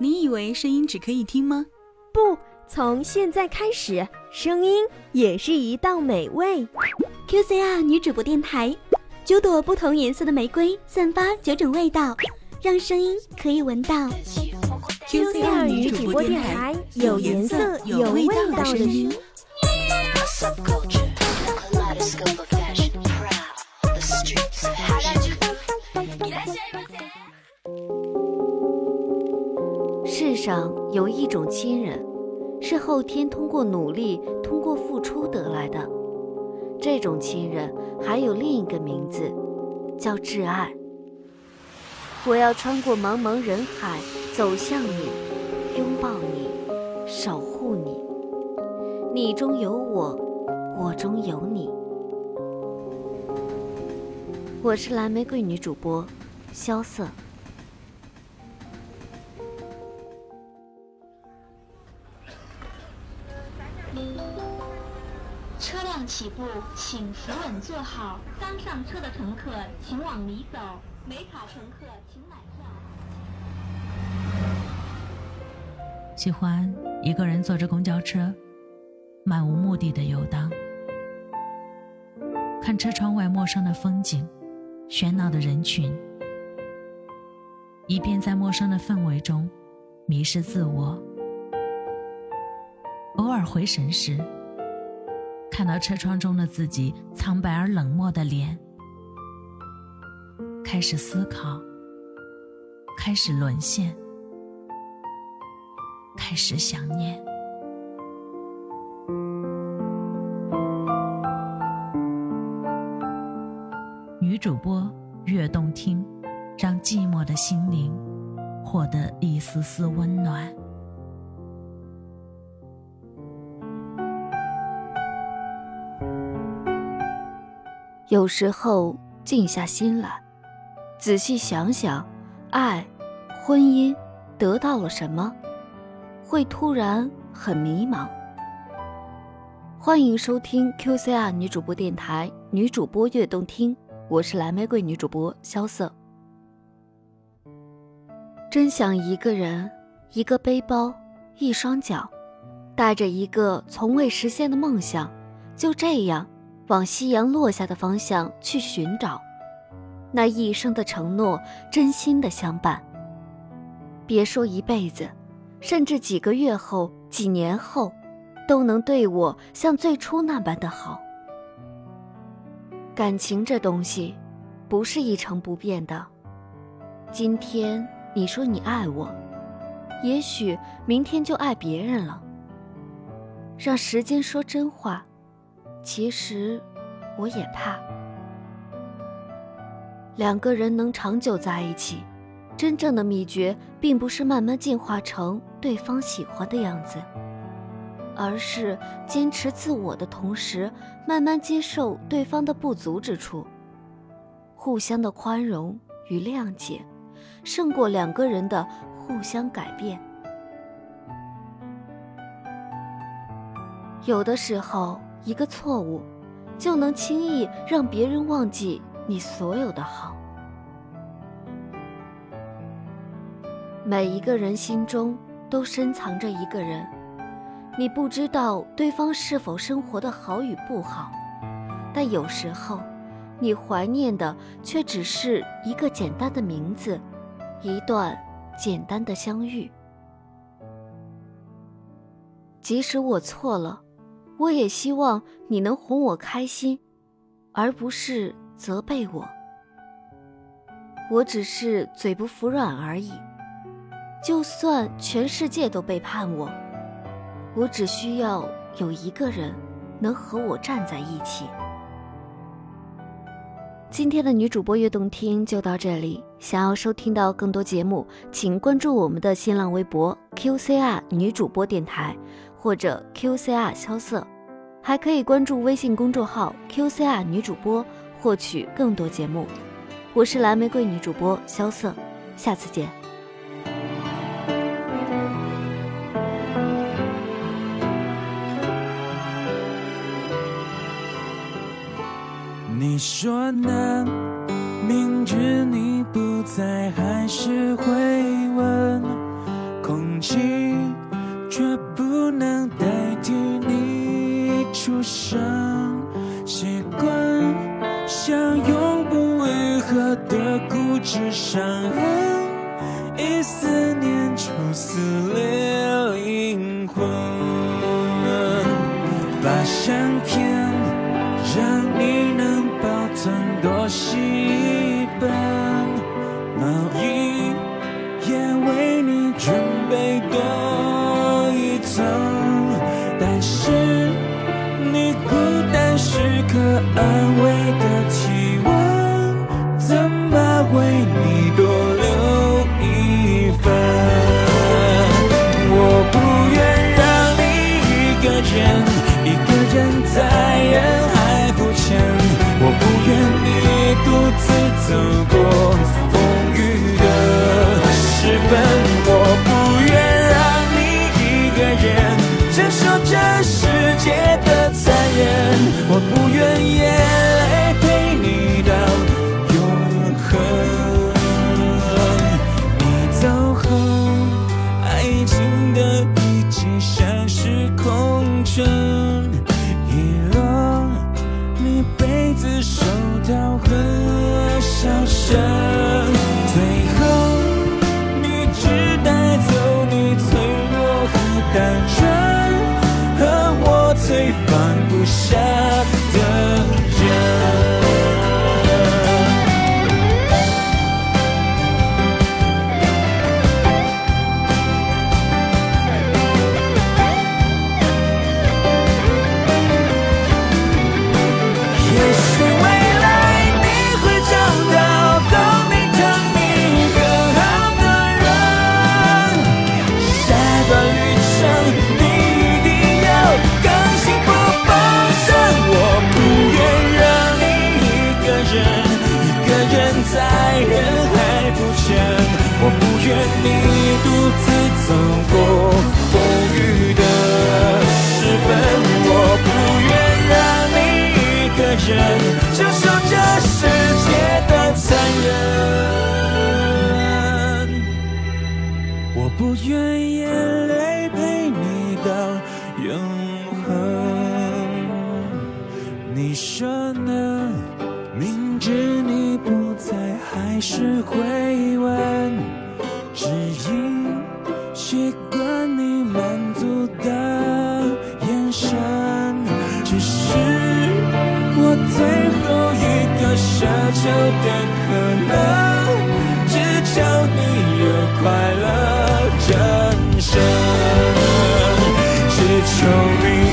你以为声音只可以听吗？不，从现在开始，声音也是一道美味。QCR 女主播电台，九朵不同颜色的玫瑰，散发九种味道，让声音可以闻到。QCR 女主播电台，有颜色、有味道的声音。上有一种亲人，是后天通过努力、通过付出得来的。这种亲人还有另一个名字，叫挚爱。我要穿过茫茫人海，走向你，拥抱你，守护你。你中有我，我中有你。我是蓝玫瑰女主播，萧瑟。车辆起步，请扶稳坐好。刚上车的乘客请往里走，没卡乘客请买票。喜欢一个人坐着公交车，漫无目的的游荡，看车窗外陌生的风景，喧闹的人群，一边在陌生的氛围中迷失自我。偶尔回神时，看到车窗中的自己苍白而冷漠的脸，开始思考，开始沦陷。开始想念。女主播越动听，让寂寞的心灵获得一丝丝温暖。有时候静下心来，仔细想想，爱、婚姻得到了什么，会突然很迷茫。欢迎收听 QCR 女主播电台，女主播悦动听，我是蓝玫瑰女主播萧瑟。真想一个人，一个背包，一双脚，带着一个从未实现的梦想，就这样。往夕阳落下的方向去寻找，那一生的承诺，真心的相伴。别说一辈子，甚至几个月后、几年后，都能对我像最初那般的好。感情这东西，不是一成不变的。今天你说你爱我，也许明天就爱别人了。让时间说真话。其实，我也怕。两个人能长久在一起，真正的秘诀并不是慢慢进化成对方喜欢的样子，而是坚持自我的同时，慢慢接受对方的不足之处，互相的宽容与谅解，胜过两个人的互相改变。有的时候。一个错误，就能轻易让别人忘记你所有的好。每一个人心中都深藏着一个人，你不知道对方是否生活的好与不好，但有时候，你怀念的却只是一个简单的名字，一段简单的相遇。即使我错了。我也希望你能哄我开心，而不是责备我。我只是嘴不服软而已。就算全世界都背叛我，我只需要有一个人能和我站在一起。今天的女主播悦动听就到这里。想要收听到更多节目，请关注我们的新浪微博 QCR 女主播电台。或者 QCR 萧瑟，还可以关注微信公众号 QCR 女主播，获取更多节目。我是蓝玫瑰女主播萧瑟，下次见。你说呢？明知你不在，还是会。的灵魂把相片让你能保存多洗一本毛衣也为你准备多一层。但是你孤单时刻安慰的体温怎么为你 But 我不愿眼泪陪你到永恒你说呢明知你不在还是会问只因习惯你满足的眼神只是我最后一个奢求的可能只求你有快乐。声，只求你。